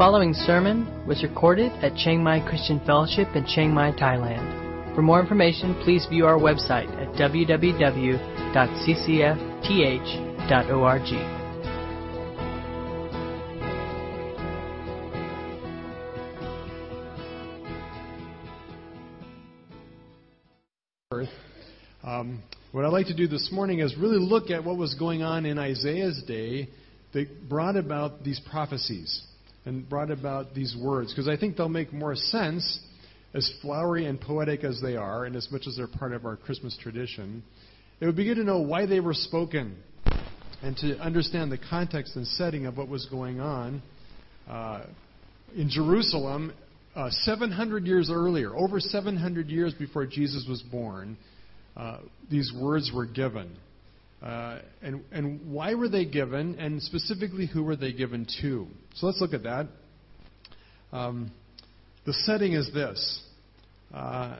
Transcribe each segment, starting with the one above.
following sermon was recorded at Chiang Mai Christian Fellowship in Chiang Mai, Thailand. For more information, please view our website at www.ccfth.org. Um, what I'd like to do this morning is really look at what was going on in Isaiah's day that brought about these prophecies and brought about these words, because I think they'll make more sense as flowery and poetic as they are, and as much as they're part of our Christmas tradition. It would be good to know why they were spoken and to understand the context and setting of what was going on uh, in Jerusalem uh, 700 years earlier, over 700 years before Jesus was born. Uh, these words were given. Uh, and, and why were they given, and specifically who were they given to? So let's look at that. Um, the setting is this uh,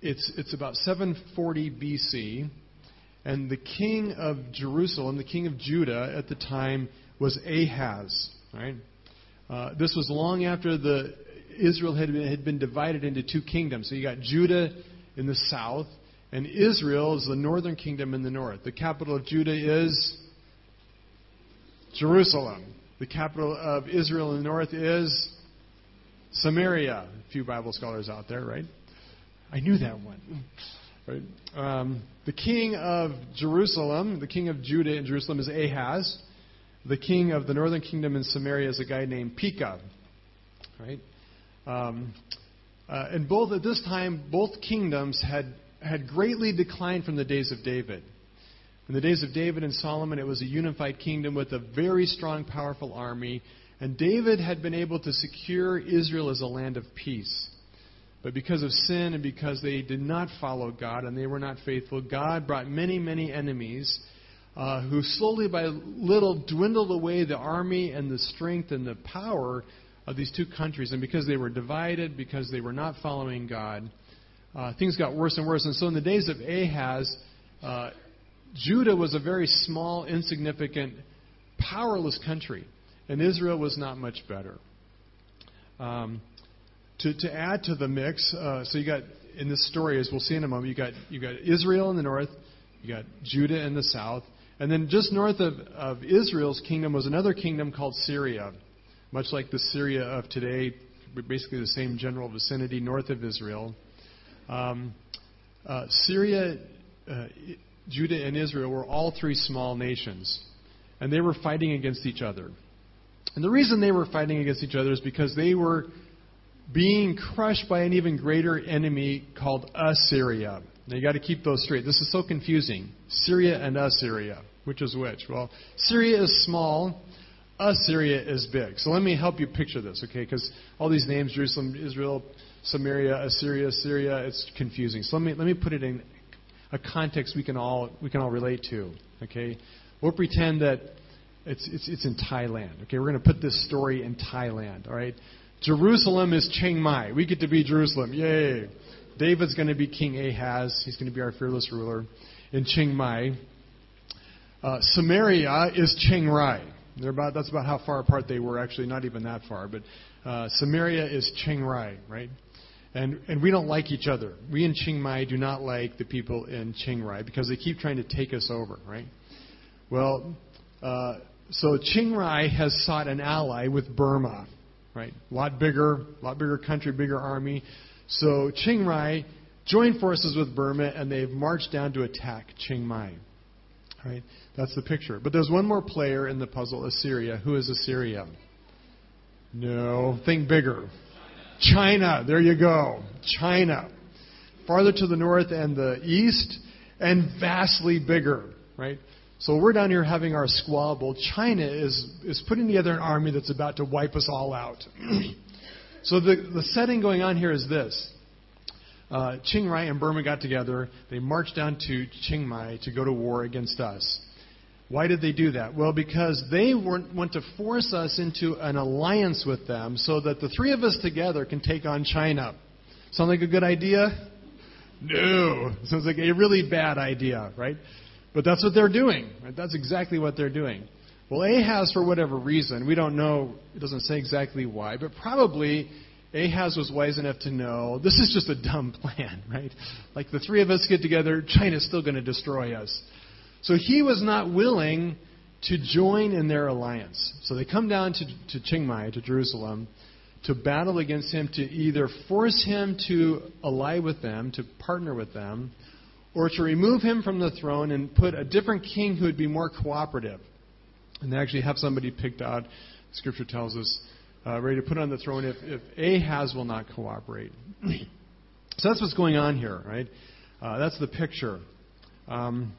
it's, it's about 740 BC, and the king of Jerusalem, the king of Judah at the time, was Ahaz. Right? Uh, this was long after the Israel had been, had been divided into two kingdoms. So you got Judah in the south, and Israel is the northern kingdom in the north. The capital of Judah is Jerusalem. The capital of Israel in the north is Samaria. A few Bible scholars out there, right? I knew that one. Right? Um, the king of Jerusalem, the king of Judah in Jerusalem is Ahaz. The king of the northern kingdom in Samaria is a guy named Pekah. Right? Um, uh, and both at this time, both kingdoms had had greatly declined from the days of David. In the days of David and Solomon, it was a unified kingdom with a very strong, powerful army, and David had been able to secure Israel as a land of peace. But because of sin and because they did not follow God and they were not faithful, God brought many, many enemies uh, who slowly by little dwindled away the army and the strength and the power of these two countries. And because they were divided, because they were not following God, uh, things got worse and worse. And so in the days of Ahaz, uh, Judah was a very small, insignificant, powerless country, and Israel was not much better. Um, to, to add to the mix, uh, so you got in this story, as we'll see in a moment, you got you got Israel in the north, you got Judah in the south, and then just north of, of Israel's kingdom was another kingdom called Syria, much like the Syria of today, basically the same general vicinity north of Israel. Um, uh, Syria, uh, Judah, and Israel were all three small nations, and they were fighting against each other. And the reason they were fighting against each other is because they were being crushed by an even greater enemy called Assyria. Now you got to keep those straight. This is so confusing. Syria and Assyria. Which is which? Well, Syria is small. Assyria is big. So let me help you picture this, okay? Because all these names, Jerusalem, Israel, Samaria, Assyria, Syria, it's confusing. So let me let me put it in a context we can all we can all relate to. Okay, we'll pretend that it's it's it's in Thailand. Okay, we're going to put this story in Thailand. All right, Jerusalem is Chiang Mai. We get to be Jerusalem. Yay! David's going to be King Ahaz. He's going to be our fearless ruler in Chiang Mai. Uh, Samaria is Chiang Rai. They're about, that's about how far apart they were, actually, not even that far. But uh, Samaria is Chiang Rai, right? And, and we don't like each other. We in Chiang Mai do not like the people in Chiang Rai because they keep trying to take us over, right? Well, uh, so Chiang Rai has sought an ally with Burma, right? A lot bigger, a lot bigger country, bigger army. So Chiang Rai joined forces with Burma and they've marched down to attack Chiang Mai. Right? That's the picture. But there's one more player in the puzzle, Assyria. Who is Assyria? No, think bigger. China, there you go. China. Farther to the north and the east, and vastly bigger, right? So we're down here having our squabble. China is, is putting together an army that's about to wipe us all out. so the, the setting going on here is this. Uh, Chiang Rai and Burma got together. They marched down to Chiang Mai to go to war against us. Why did they do that? Well, because they want to force us into an alliance with them so that the three of us together can take on China. Sound like a good idea? No. Sounds like a really bad idea, right? But that's what they're doing. Right? That's exactly what they're doing. Well, Ahaz, for whatever reason, we don't know, it doesn't say exactly why, but probably Ahaz was wise enough to know this is just a dumb plan, right? Like the three of us get together, China's still going to destroy us. So he was not willing to join in their alliance. So they come down to, to Chiang Mai, to Jerusalem, to battle against him, to either force him to ally with them, to partner with them, or to remove him from the throne and put a different king who would be more cooperative. And they actually have somebody picked out, Scripture tells us, uh, ready to put on the throne if, if Ahaz will not cooperate. so that's what's going on here, right? Uh, that's the picture. Um,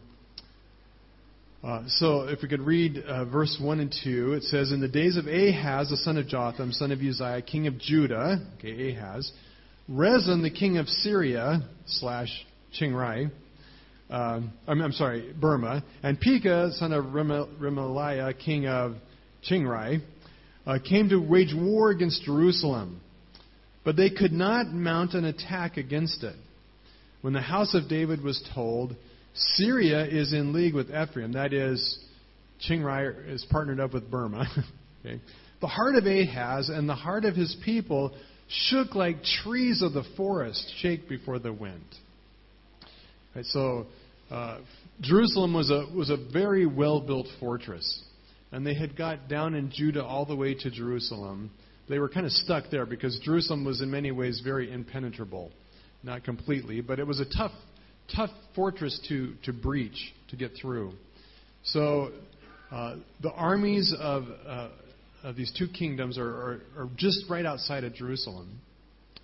uh, so if we could read uh, verse 1 and 2, it says, In the days of Ahaz, the son of Jotham, son of Uzziah, king of Judah, okay, Ahaz, Rezin, the king of Syria, slash Chiang Rai, uh, I'm, I'm, sorry, Burma, and Pekah, son of Remaliah, king of Chiang Rai, uh, came to wage war against Jerusalem. But they could not mount an attack against it. When the house of David was told, Syria is in league with Ephraim, that is, Chiang Rai is partnered up with Burma. okay. The heart of Ahaz and the heart of his people shook like trees of the forest shake before the wind. Right, so uh, Jerusalem was a was a very well built fortress, and they had got down in Judah all the way to Jerusalem. They were kind of stuck there because Jerusalem was in many ways very impenetrable, not completely, but it was a tough tough fortress to to breach to get through. So uh, the armies of uh, of these two kingdoms are, are, are just right outside of Jerusalem.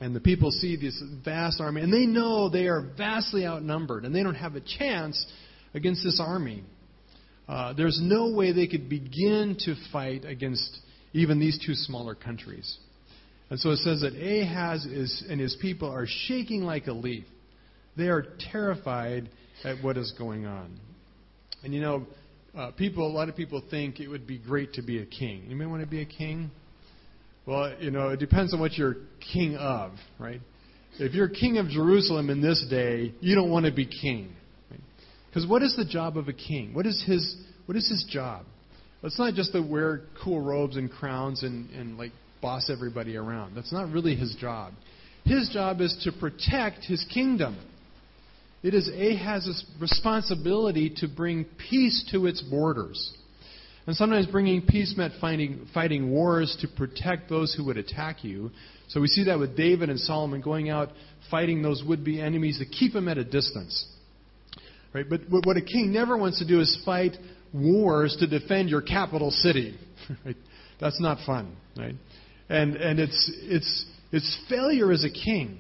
And the people see this vast army, and they know they are vastly outnumbered, and they don't have a chance against this army. Uh, there's no way they could begin to fight against even these two smaller countries. And so it says that Ahaz is, and his people are shaking like a leaf. They are terrified at what is going on. And you know, uh, people, a lot of people think it would be great to be a king. You may want to be a king. Well, you know, it depends on what you're king of, right? If you're king of Jerusalem in this day, you don't want to be king. Because right? what is the job of a king? What is his what is his job? It's not just to wear cool robes and crowns and, and like boss everybody around. That's not really his job. His job is to protect his kingdom. It is Ahaz's responsibility to bring peace to its borders. And sometimes bringing peace meant fighting, fighting wars to protect those who would attack you. So we see that with David and Solomon going out fighting those would be enemies to keep them at a distance. Right? But what a king never wants to do is fight wars to defend your capital city. Right? That's not fun. Right? And, and it's, it's, it's failure as a king.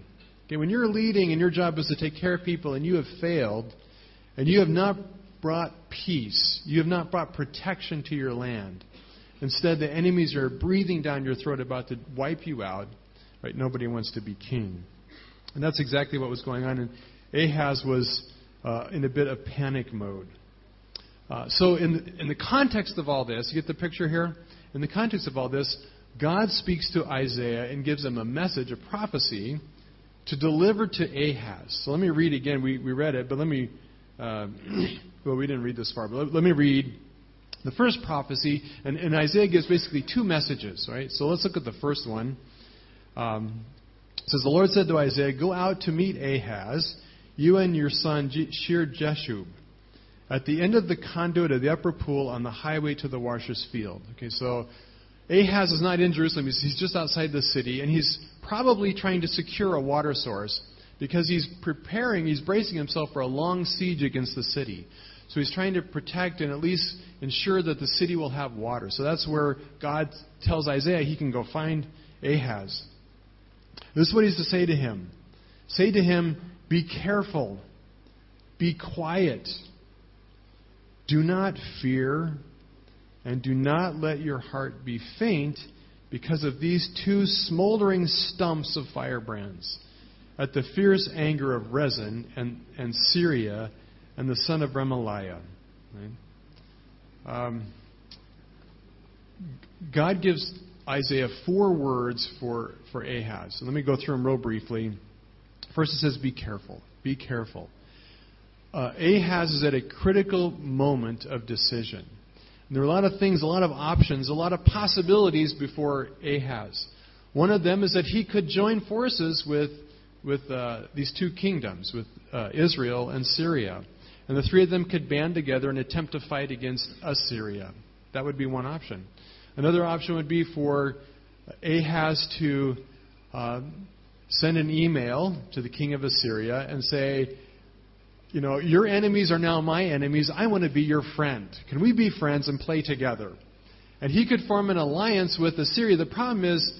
Okay, when you're leading and your job is to take care of people and you have failed, and you have not brought peace. You have not brought protection to your land. Instead, the enemies are breathing down your throat, about to wipe you out. Right? Nobody wants to be king. And that's exactly what was going on. And Ahaz was uh, in a bit of panic mode. Uh, so, in the, in the context of all this, you get the picture here? In the context of all this, God speaks to Isaiah and gives him a message, a prophecy, to deliver to Ahaz. So let me read again. We, we read it, but let me uh, well, we didn't read this far, but let, let me read the first prophecy. And, and, Isaiah gives basically two messages, right? So let's look at the first one. Um, says, The Lord said to Isaiah, Go out to meet Ahaz, you and your son Shear-jashub, at the end of the conduit of the upper pool on the highway to the washer's field. Okay, so Ahaz is not in Jerusalem. He's just outside the city, and he's probably trying to secure a water source because he's preparing, he's bracing himself for a long siege against the city. So he's trying to protect and at least ensure that the city will have water. So that's where God tells Isaiah he can go find Ahaz. This is what he's to say to him Say to him, Be careful, be quiet, do not fear, and do not let your heart be faint because of these two smoldering stumps of firebrands at the fierce anger of Rezin and, and Syria and the son of Remaliah. Um, God gives Isaiah four words for, for Ahaz. So let me go through them real briefly. First, it says, Be careful. Be careful. Uh, Ahaz is at a critical moment of decision. There were a lot of things, a lot of options, a lot of possibilities before Ahaz. One of them is that he could join forces with, with uh, these two kingdoms, with uh, Israel and Syria. And the three of them could band together and attempt to fight against Assyria. That would be one option. Another option would be for Ahaz to uh, send an email to the king of Assyria and say, you know, your enemies are now my enemies. I want to be your friend. Can we be friends and play together? And he could form an alliance with Assyria. The problem is,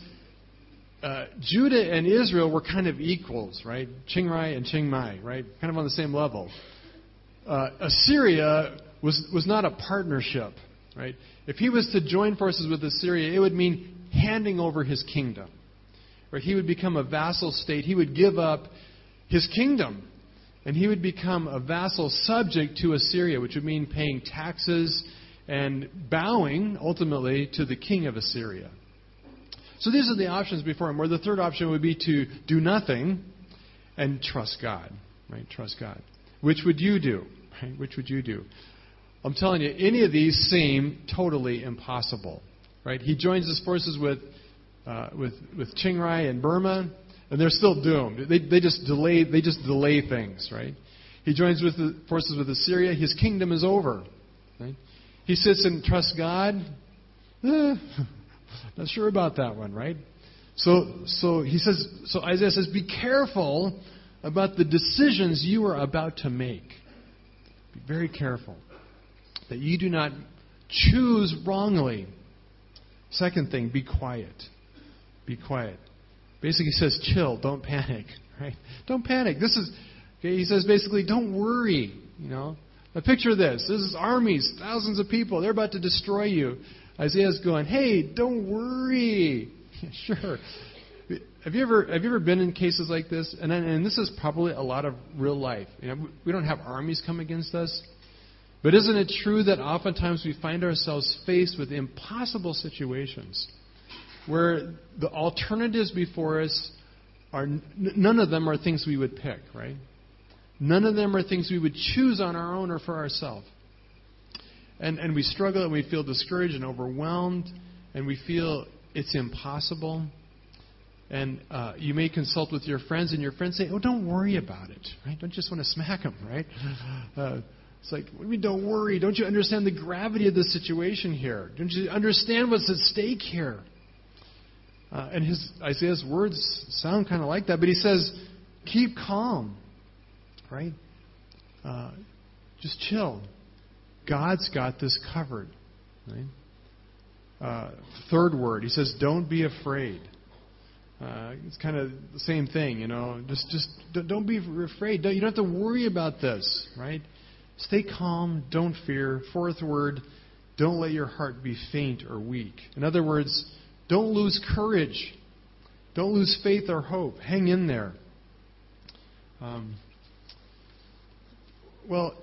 uh, Judah and Israel were kind of equals, right? Chiang Rai and Chiang Mai, right? Kind of on the same level. Uh, Assyria was, was not a partnership, right? If he was to join forces with Assyria, it would mean handing over his kingdom. Right? He would become a vassal state. He would give up his kingdom. And he would become a vassal subject to Assyria, which would mean paying taxes and bowing ultimately to the king of Assyria. So these are the options before him. Where the third option would be to do nothing and trust God. Right? Trust God. Which would you do? Right? Which would you do? I'm telling you, any of these seem totally impossible. Right? He joins his forces with uh, with with Chiang Rai and Burma, and they're still doomed. They they just delay they just delay things. Right? He joins with the forces with Assyria. His kingdom is over. Right? He sits and trusts God. Eh, not sure about that one, right? So so he says. So Isaiah says, "Be careful about the decisions you are about to make. Be very careful." that you do not choose wrongly. Second thing, be quiet. Be quiet. Basically, says, chill, don't panic. Right? Don't panic. This is, okay, he says basically, don't worry. You know, now picture this. This is armies, thousands of people. They're about to destroy you. Isaiah's going, hey, don't worry. sure. Have you ever have you ever been in cases like this? And and this is probably a lot of real life. You know, we don't have armies come against us. But isn't it true that oftentimes we find ourselves faced with impossible situations where the alternatives before us are none of them are things we would pick, right? None of them are things we would choose on our own or for ourselves. And, and we struggle and we feel discouraged and overwhelmed and we feel it's impossible. And uh, you may consult with your friends, and your friends say, "Oh, don't worry about it, right? Don't just want to smack them, right?" Uh, it's like, what do you mean, don't worry? Don't you understand the gravity of the situation here? Don't you understand what's at stake here? Uh, and his Isaiah's words sound kind of like that, but he says, keep calm, right? Uh, just chill. God's got this covered. Right? Uh, third word, he says, don't be afraid. Uh, it's kind of the same thing, you know. Just, just don't be afraid. You don't have to worry about this, right? Stay calm, don't fear. Fourth word, don't let your heart be faint or weak. In other words, don't lose courage. Don't lose faith or hope. Hang in there. Um, well,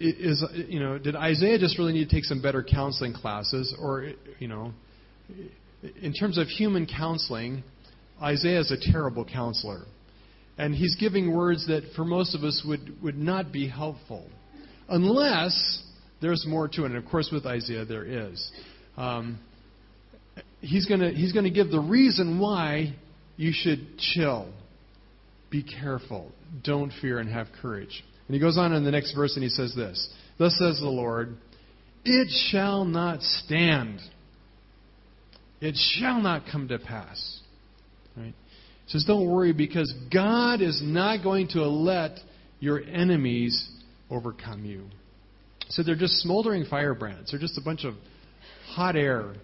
is you know, did Isaiah just really need to take some better counseling classes, or you know, in terms of human counseling, Isaiah is a terrible counselor. And he's giving words that for most of us would, would not be helpful. Unless there's more to it. And of course, with Isaiah, there is. Um, he's going to he's going to give the reason why you should chill. Be careful. Don't fear and have courage. And he goes on in the next verse and he says this Thus says the Lord, It shall not stand. It shall not come to pass. Right? says, Don't worry because God is not going to let your enemies overcome you. So they're just smoldering firebrands. They're just a bunch of hot air.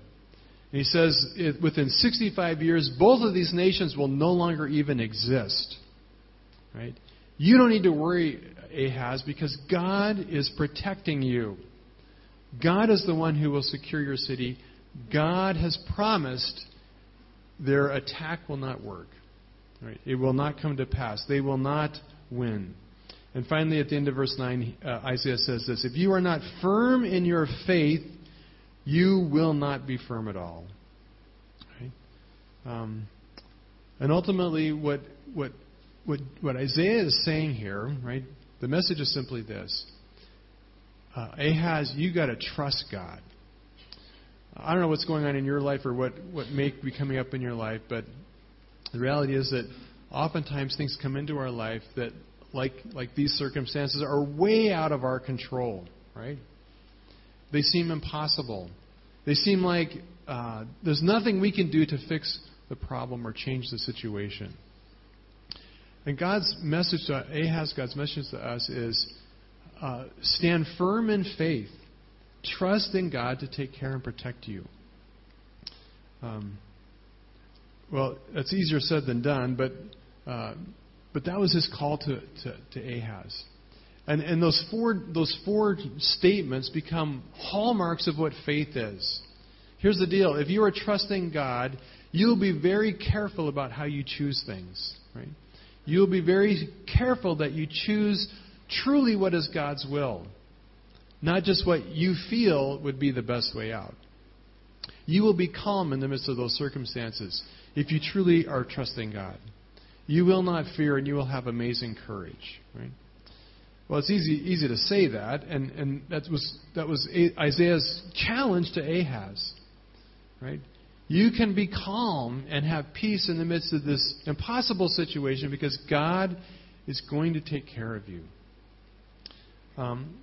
And he says, within 65 years, both of these nations will no longer even exist. Right? You don't need to worry, Ahaz, because God is protecting you. God is the one who will secure your city. God has promised their attack will not work. Right? It will not come to pass. They will not win. And finally, at the end of verse 9, uh, Isaiah says this If you are not firm in your faith, you will not be firm at all. Um, and ultimately, what, what, what, what Isaiah is saying here, right, the message is simply this uh, Ahaz, you got to trust God. I don't know what's going on in your life or what, what may be coming up in your life, but the reality is that oftentimes things come into our life that, like, like these circumstances, are way out of our control, right? They seem impossible. They seem like uh, there's nothing we can do to fix the problem or change the situation. And God's message to Ahaz, God's message to us is uh, stand firm in faith. Trust in God to take care and protect you. Um, well, that's easier said than done, but uh, but that was his call to, to, to Ahaz. And, and those four those four statements become hallmarks of what faith is. Here's the deal: if you are trusting God, you'll be very careful about how you choose things. Right? You'll be very careful that you choose truly what is God's will, not just what you feel would be the best way out. You will be calm in the midst of those circumstances if you truly are trusting God. You will not fear and you will have amazing courage. Right? Well, it's easy, easy to say that, and, and that was, that was Isaiah's challenge to Ahaz. Right? You can be calm and have peace in the midst of this impossible situation because God is going to take care of you. Um,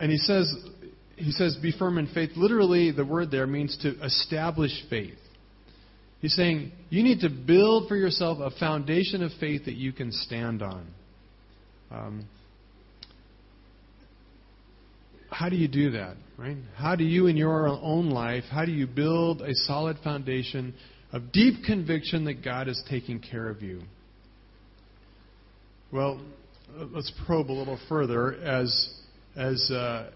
and he says, he says, be firm in faith. Literally, the word there means to establish faith. He's saying you need to build for yourself a foundation of faith that you can stand on. Um, how do you do that, right? How do you, in your own life, how do you build a solid foundation of deep conviction that God is taking care of you? Well, let's probe a little further as as uh,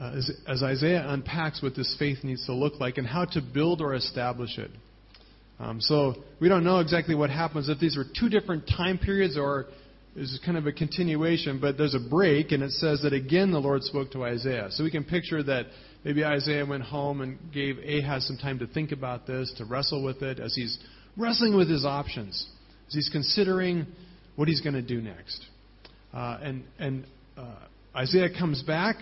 as, as, Isaiah unpacks what this faith needs to look like and how to build or establish it. Um, so we don't know exactly what happens if these were two different time periods or is kind of a continuation, but there's a break, and it says that again the Lord spoke to Isaiah. So we can picture that maybe Isaiah went home and gave Ahaz some time to think about this, to wrestle with it, as he's wrestling with his options, as he's considering what he's going to do next. Uh, and and uh, Isaiah comes back,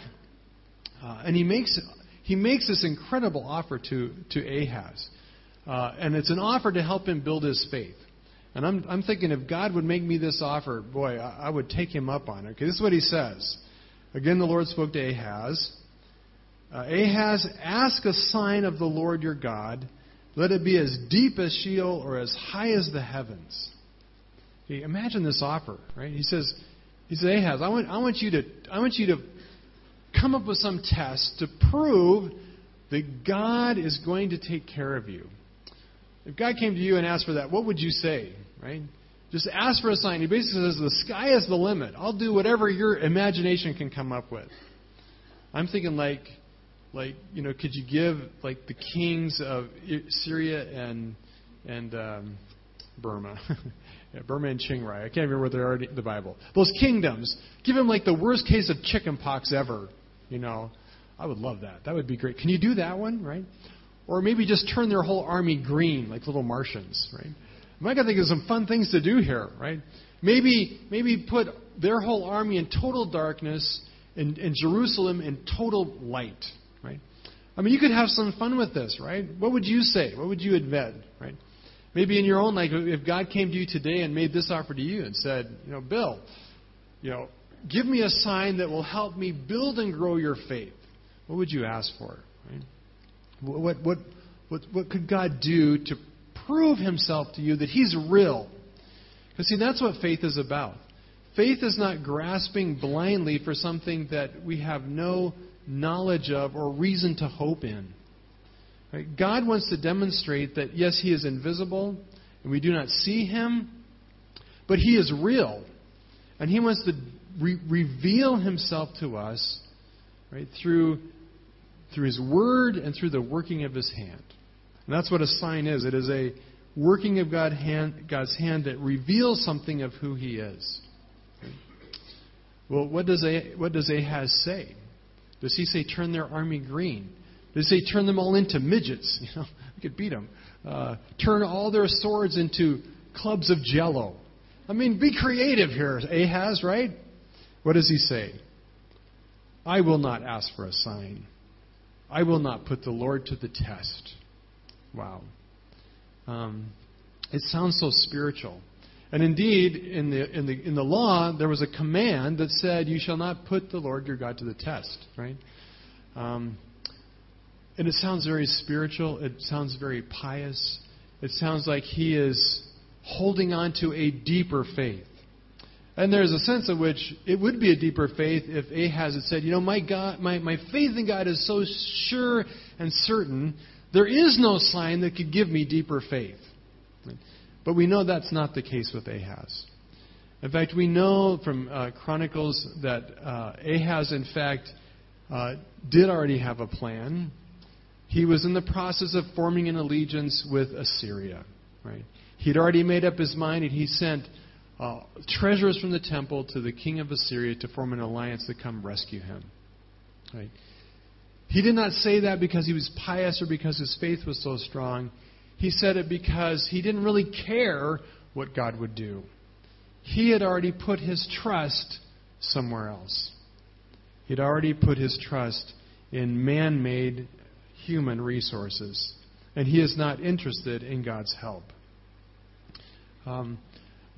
uh, and he makes he makes this incredible offer to to Ahaz, uh, and it's an offer to help him build his faith. And I'm I'm thinking if God would make me this offer, boy, I, I would take him up on it. Okay, this is what he says. Again, the Lord spoke to Ahaz. Uh, Ahaz, ask a sign of the Lord your God. Let it be as deep as Sheol or as high as the heavens. Okay, imagine this offer, right? He says, he says, Ahaz, I want, I want you to, I want you to come up with some tests to prove that God is going to take care of you. If God came to you and asked for that, what would you say, right? Just ask for a sign. He basically says, the sky is the limit. I'll do whatever your imagination can come up with. I'm thinking like, like you know, could you give like the kings of Syria and and um, Burma? Yeah, Burma and Chiang Rai. I can't remember where they are in the Bible. Those kingdoms. Give them like the worst case of chicken pox ever. You know, I would love that. That would be great. Can you do that one, right? Or maybe just turn their whole army green, like little Martians, right? I to think of some fun things to do here, right? Maybe, maybe put their whole army in total darkness and, and Jerusalem in total light, right? I mean, you could have some fun with this, right? What would you say? What would you invent, right? Maybe in your own life, if God came to you today and made this offer to you and said, you know, Bill, you know, give me a sign that will help me build and grow your faith. What would you ask for? Right? What, what, what, what could God do to prove himself to you that he's real? Because, see, that's what faith is about. Faith is not grasping blindly for something that we have no knowledge of or reason to hope in. Right? God wants to demonstrate that, yes, He is invisible and we do not see Him, but He is real. And He wants to re- reveal Himself to us right, through, through His Word and through the working of His hand. And that's what a sign is it is a working of God hand, God's hand that reveals something of who He is. Well, what does, what does Ahaz say? Does he say, turn their army green? They say turn them all into midgets. You know, we could beat them. Uh, turn all their swords into clubs of jello. I mean, be creative here, Ahaz, right? What does he say? I will not ask for a sign. I will not put the Lord to the test. Wow. Um, it sounds so spiritual. And indeed, in the, in, the, in the law, there was a command that said, You shall not put the Lord your God to the test, right? Um, and it sounds very spiritual. It sounds very pious. It sounds like he is holding on to a deeper faith. And there's a sense in which it would be a deeper faith if Ahaz had said, You know, my, God, my, my faith in God is so sure and certain, there is no sign that could give me deeper faith. But we know that's not the case with Ahaz. In fact, we know from uh, Chronicles that uh, Ahaz, in fact, uh, did already have a plan. He was in the process of forming an allegiance with Assyria. Right? He'd already made up his mind, and he sent uh, treasures from the temple to the king of Assyria to form an alliance to come rescue him. Right? He did not say that because he was pious or because his faith was so strong. He said it because he didn't really care what God would do. He had already put his trust somewhere else. He had already put his trust in man made human resources. And he is not interested in God's help. Um,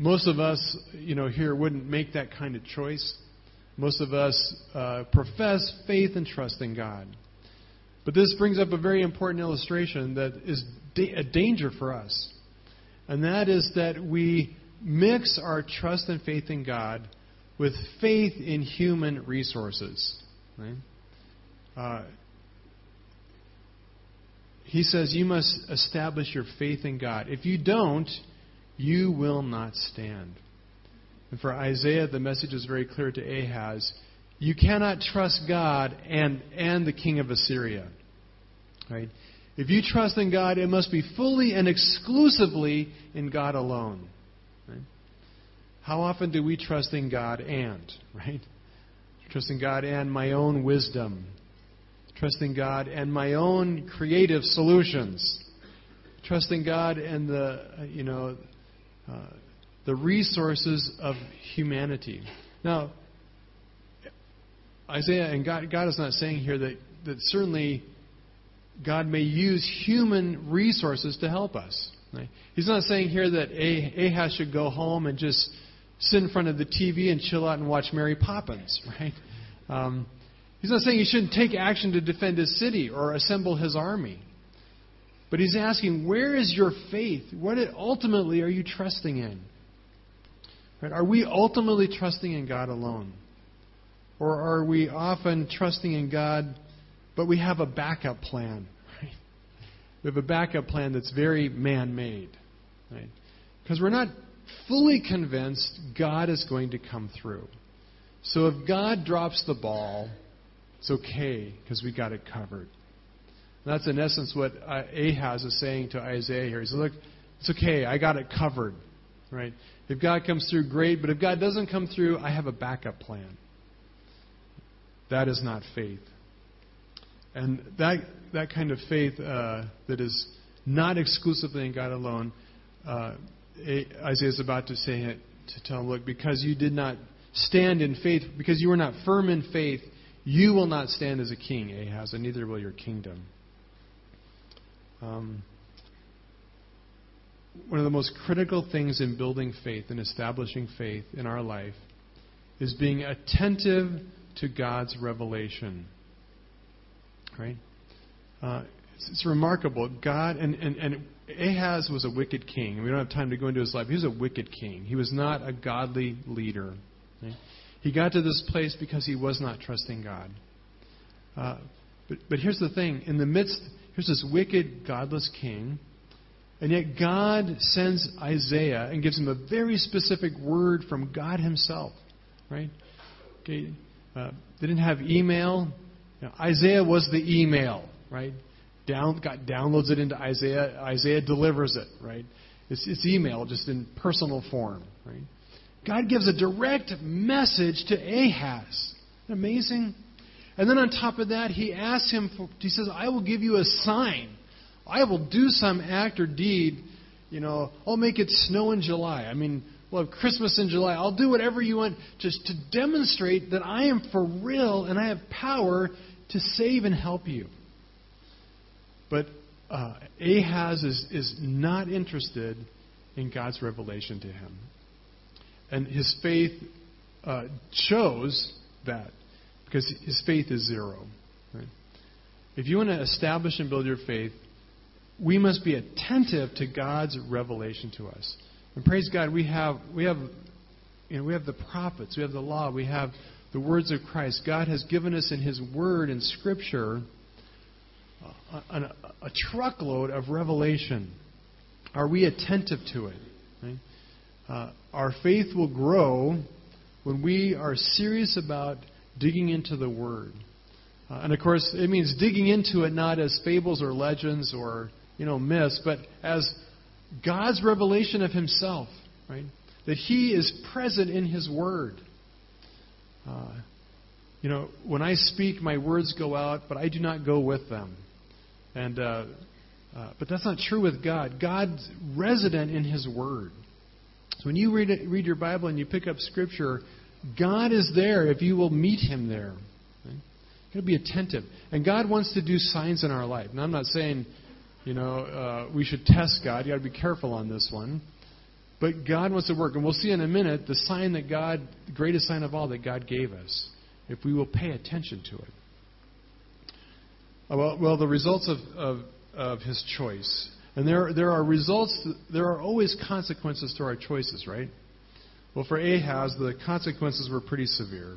most of us, you know, here wouldn't make that kind of choice. Most of us uh, profess faith and trust in God. But this brings up a very important illustration that is da- a danger for us. And that is that we mix our trust and faith in God with faith in human resources. Right? Uh, he says you must establish your faith in God. If you don't, you will not stand. And for Isaiah, the message is very clear to Ahaz. You cannot trust God and, and the king of Assyria. Right? If you trust in God, it must be fully and exclusively in God alone. Right? How often do we trust in God and, right? Trust in God and my own wisdom. Trust in God and my own creative solutions. Trust in God and the, you know, uh, the resources of humanity. Now, Isaiah and God, God is not saying here that, that certainly God may use human resources to help us. Right? He's not saying here that Ahaz should go home and just sit in front of the TV and chill out and watch Mary Poppins, right? Um, he's not saying he shouldn't take action to defend his city or assemble his army. But he's asking, where is your faith? What ultimately are you trusting in? Right? Are we ultimately trusting in God alone? Or are we often trusting in God but we have a backup plan. Right? We have a backup plan that's very man made. Right? Because we're not fully convinced God is going to come through. So if God drops the ball, it's okay because we got it covered. And that's in essence what uh, Ahaz is saying to Isaiah here. He says, Look, it's okay, I got it covered. Right? If God comes through, great, but if God doesn't come through, I have a backup plan. That is not faith. And that, that kind of faith uh, that is not exclusively in God alone, uh, Isaiah is about to say it to tell him, look, because you did not stand in faith, because you were not firm in faith, you will not stand as a king, Ahaz, and neither will your kingdom. Um, one of the most critical things in building faith and establishing faith in our life is being attentive to God's revelation right? Uh, it's, it's, remarkable. God, and, and, and Ahaz was a wicked king. We don't have time to go into his life. He was a wicked king. He was not a godly leader. Right? He got to this place because he was not trusting God. Uh, but, but here's the thing in the midst, here's this wicked, godless king. And yet God sends Isaiah and gives him a very specific word from God Himself. Right? Okay. Uh, they didn't have email. Now, Isaiah was the email, right? Down, God downloads it into Isaiah. Isaiah delivers it, right? It's, it's email, just in personal form, right? God gives a direct message to Ahaz. Amazing. And then on top of that, he asks him, for, he says, I will give you a sign. I will do some act or deed. You know, I'll make it snow in July. I mean, we'll have Christmas in July. I'll do whatever you want just to demonstrate that I am for real and I have power to save and help you. But uh, Ahaz is, is not interested in God's revelation to him. And his faith uh, shows that because his faith is zero. Right? If you want to establish and build your faith, we must be attentive to God's revelation to us. And praise God, we have we have you know we have the prophets, we have the law, we have the words of Christ. God has given us in His Word and Scripture a, a, a truckload of revelation. Are we attentive to it? Right? Uh, our faith will grow when we are serious about digging into the Word. Uh, and of course, it means digging into it not as fables or legends or you know myths, but as God's revelation of Himself, right? That He is present in His Word. Uh, you know, when I speak, my words go out, but I do not go with them. And uh, uh, but that's not true with God. God's resident in His Word. So when you read it, read your Bible and you pick up Scripture, God is there if you will meet Him there. You've got to be attentive, and God wants to do signs in our life. Now, I'm not saying, you know, uh, we should test God. You've got to be careful on this one. But God wants to work, and we'll see in a minute the sign that God, the greatest sign of all that God gave us, if we will pay attention to it. Uh, well, well the results of, of, of his choice. And there, there are results, there are always consequences to our choices, right? Well, for Ahaz, the consequences were pretty severe.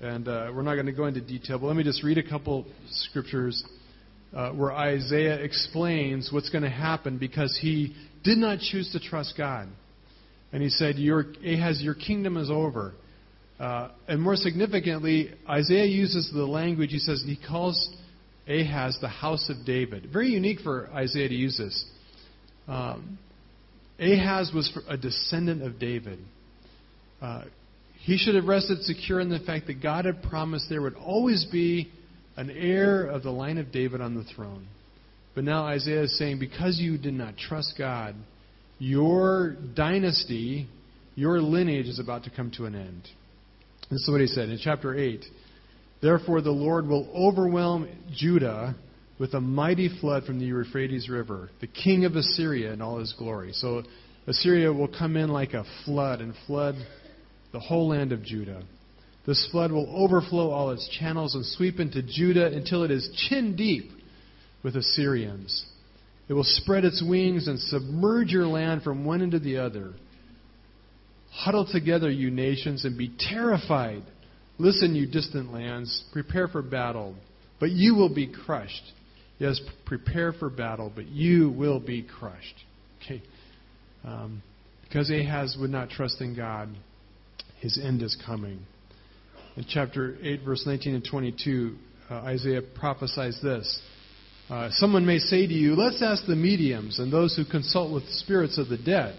And uh, we're not going to go into detail, but let me just read a couple scriptures uh, where Isaiah explains what's going to happen because he did not choose to trust God. And he said, your, Ahaz, your kingdom is over. Uh, and more significantly, Isaiah uses the language, he says, he calls Ahaz the house of David. Very unique for Isaiah to use this. Um, Ahaz was a descendant of David. Uh, he should have rested secure in the fact that God had promised there would always be an heir of the line of David on the throne. But now Isaiah is saying, because you did not trust God, your dynasty, your lineage is about to come to an end. This is what he said in chapter 8. Therefore, the Lord will overwhelm Judah with a mighty flood from the Euphrates River, the king of Assyria in all his glory. So, Assyria will come in like a flood and flood the whole land of Judah. This flood will overflow all its channels and sweep into Judah until it is chin deep with Assyrians. It will spread its wings and submerge your land from one end to the other. Huddle together, you nations, and be terrified. Listen, you distant lands. Prepare for battle, but you will be crushed. Yes, prepare for battle, but you will be crushed. Okay. Um, because Ahaz would not trust in God, his end is coming. In chapter 8, verse 19 and 22, uh, Isaiah prophesies this. Uh, someone may say to you, Let's ask the mediums and those who consult with the spirits of the dead.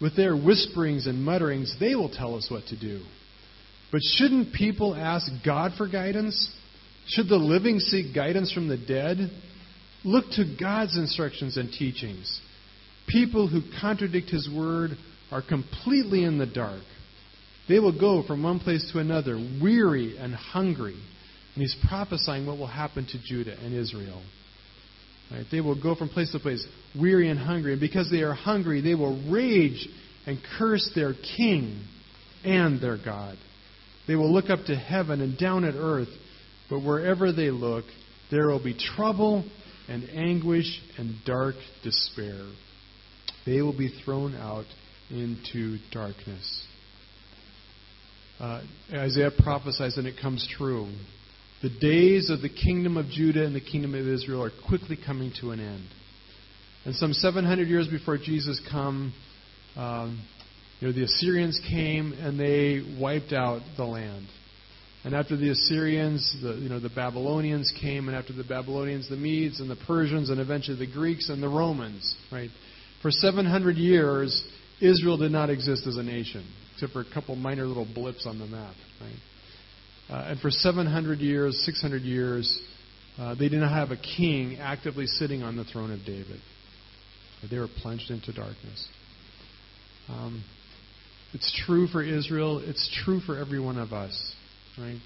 With their whisperings and mutterings, they will tell us what to do. But shouldn't people ask God for guidance? Should the living seek guidance from the dead? Look to God's instructions and teachings. People who contradict His word are completely in the dark. They will go from one place to another, weary and hungry. And He's prophesying what will happen to Judah and Israel. Right? They will go from place to place, weary and hungry. And because they are hungry, they will rage and curse their king and their God. They will look up to heaven and down at earth, but wherever they look, there will be trouble and anguish and dark despair. They will be thrown out into darkness. Uh, Isaiah prophesies, and it comes true. The days of the kingdom of Judah and the kingdom of Israel are quickly coming to an end. And some 700 years before Jesus come, um, you know, the Assyrians came and they wiped out the land. And after the Assyrians, the, you know, the Babylonians came, and after the Babylonians, the Medes and the Persians, and eventually the Greeks and the Romans. Right? For 700 years, Israel did not exist as a nation, except for a couple minor little blips on the map. Right? Uh, and for 700 years, 600 years, uh, they did not have a king actively sitting on the throne of David. They were plunged into darkness. Um, It's true for Israel. It's true for every one of us. Right?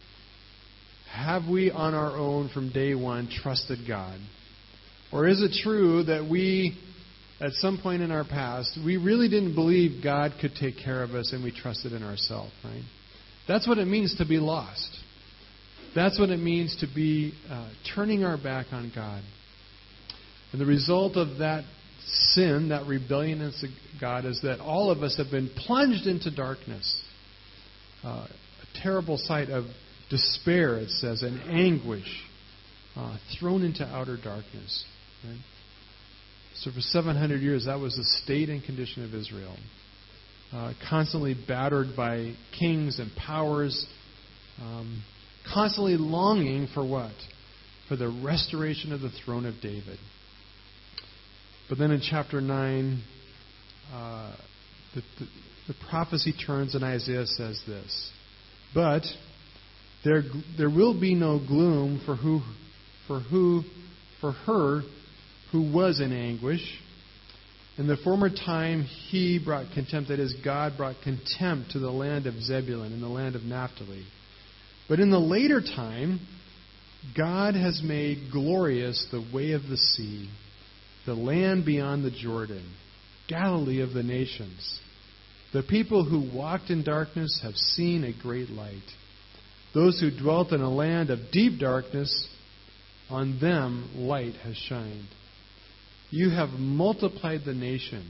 Have we on our own from day one trusted God? Or is it true that we, at some point in our past, we really didn't believe God could take care of us and we trusted in ourselves, right? That's what it means to be lost. That's what it means to be uh, turning our back on God. And the result of that sin, that rebellion against God, is that all of us have been plunged into darkness. Uh, a terrible sight of despair, it says, and anguish, uh, thrown into outer darkness. Right? So for 700 years, that was the state and condition of Israel. Uh, constantly battered by kings and powers, um, constantly longing for what? For the restoration of the throne of David. But then in chapter 9, uh, the, the, the prophecy turns and Isaiah says this But there, there will be no gloom for who, for who, for her who was in anguish. In the former time, he brought contempt, that is, God brought contempt to the land of Zebulun and the land of Naphtali. But in the later time, God has made glorious the way of the sea, the land beyond the Jordan, Galilee of the nations. The people who walked in darkness have seen a great light. Those who dwelt in a land of deep darkness, on them light has shined. You have multiplied the nation.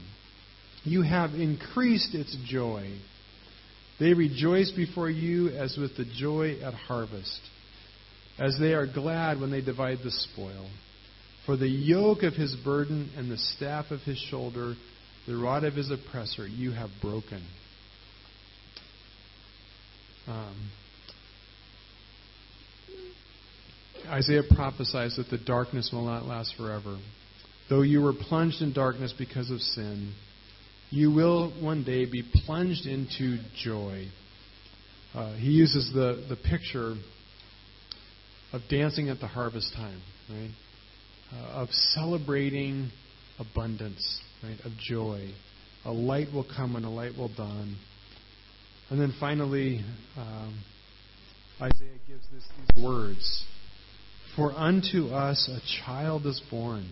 You have increased its joy. They rejoice before you as with the joy at harvest, as they are glad when they divide the spoil. For the yoke of his burden and the staff of his shoulder, the rod of his oppressor, you have broken. Um, Isaiah prophesies that the darkness will not last forever. Though you were plunged in darkness because of sin, you will one day be plunged into joy. Uh, he uses the, the picture of dancing at the harvest time, right? Uh, of celebrating abundance, right? Of joy. A light will come and a light will dawn. And then finally, um, Isaiah gives this, these words For unto us a child is born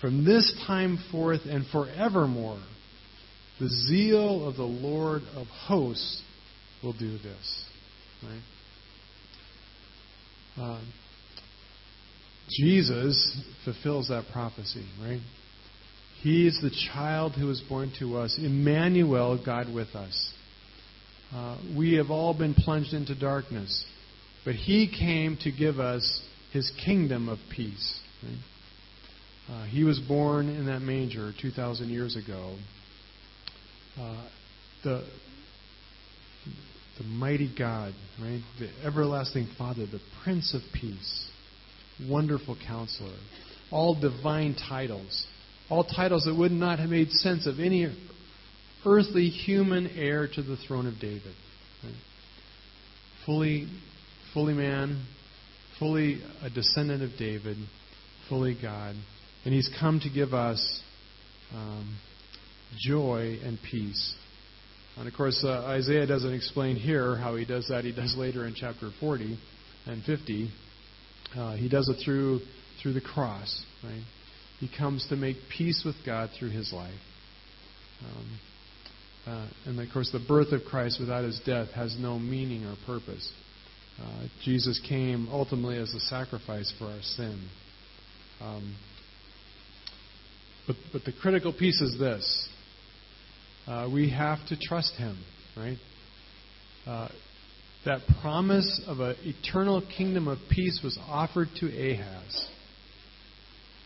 from this time forth and forevermore, the zeal of the Lord of hosts will do this. Right? Uh, Jesus fulfills that prophecy, right? He is the child who was born to us, Emmanuel, God with us. Uh, we have all been plunged into darkness, but He came to give us His kingdom of peace. Right? Uh, he was born in that manger 2,000 years ago. Uh, the, the mighty God, right? The everlasting Father, the Prince of Peace, wonderful counselor, all divine titles, all titles that would not have made sense of any earthly human heir to the throne of David. Right? Fully, fully man, fully a descendant of David, fully God. And He's come to give us um, joy and peace. And of course, uh, Isaiah doesn't explain here how he does that. He does later in chapter 40 and 50. Uh, he does it through through the cross. Right? He comes to make peace with God through his life. Um, uh, and of course, the birth of Christ without his death has no meaning or purpose. Uh, Jesus came ultimately as a sacrifice for our sin. Um, but, but the critical piece is this uh, we have to trust Him, right? Uh, that promise of an eternal kingdom of peace was offered to Ahaz,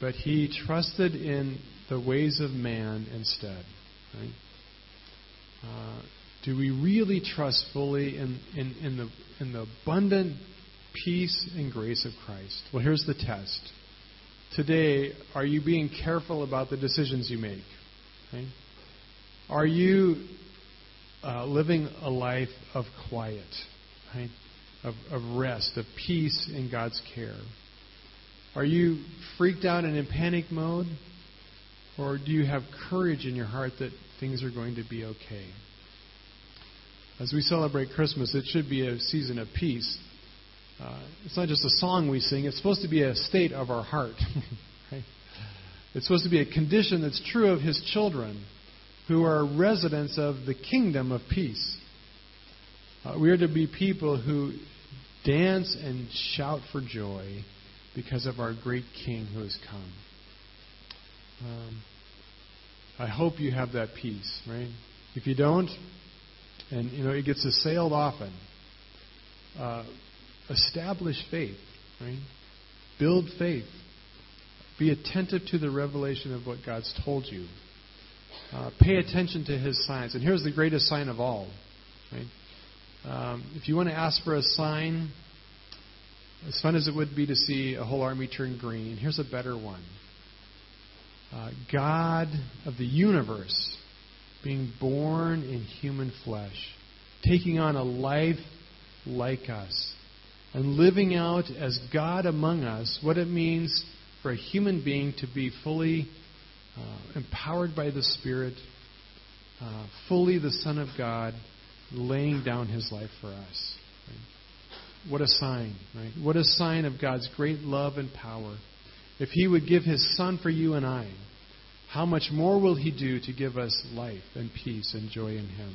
but he trusted in the ways of man instead. Right? Uh, Do we really trust fully in, in, in, the, in the abundant peace and grace of Christ? Well, here's the test. Today, are you being careful about the decisions you make? Okay? Are you uh, living a life of quiet, right? of, of rest, of peace in God's care? Are you freaked out and in panic mode? Or do you have courage in your heart that things are going to be okay? As we celebrate Christmas, it should be a season of peace. Uh, it's not just a song we sing, it's supposed to be a state of our heart. right? It's supposed to be a condition that's true of His children who are residents of the kingdom of peace. Uh, we are to be people who dance and shout for joy because of our great King who has come. Um, I hope you have that peace, right? If you don't, and you know it gets assailed often, uh, establish faith, right? Build faith. Be attentive to the revelation of what God's told you. Uh, pay attention to His signs. And here's the greatest sign of all, right? Um, if you want to ask for a sign, as fun as it would be to see a whole army turn green, here's a better one. Uh, God of the universe being born in human flesh, taking on a life like us, and living out as God among us what it means for a human being to be fully uh, empowered by the Spirit, uh, fully the Son of God laying down his life for us. Right? What a sign, right? What a sign of God's great love and power. If he would give his son for you and I, how much more will he do to give us life and peace and joy in him?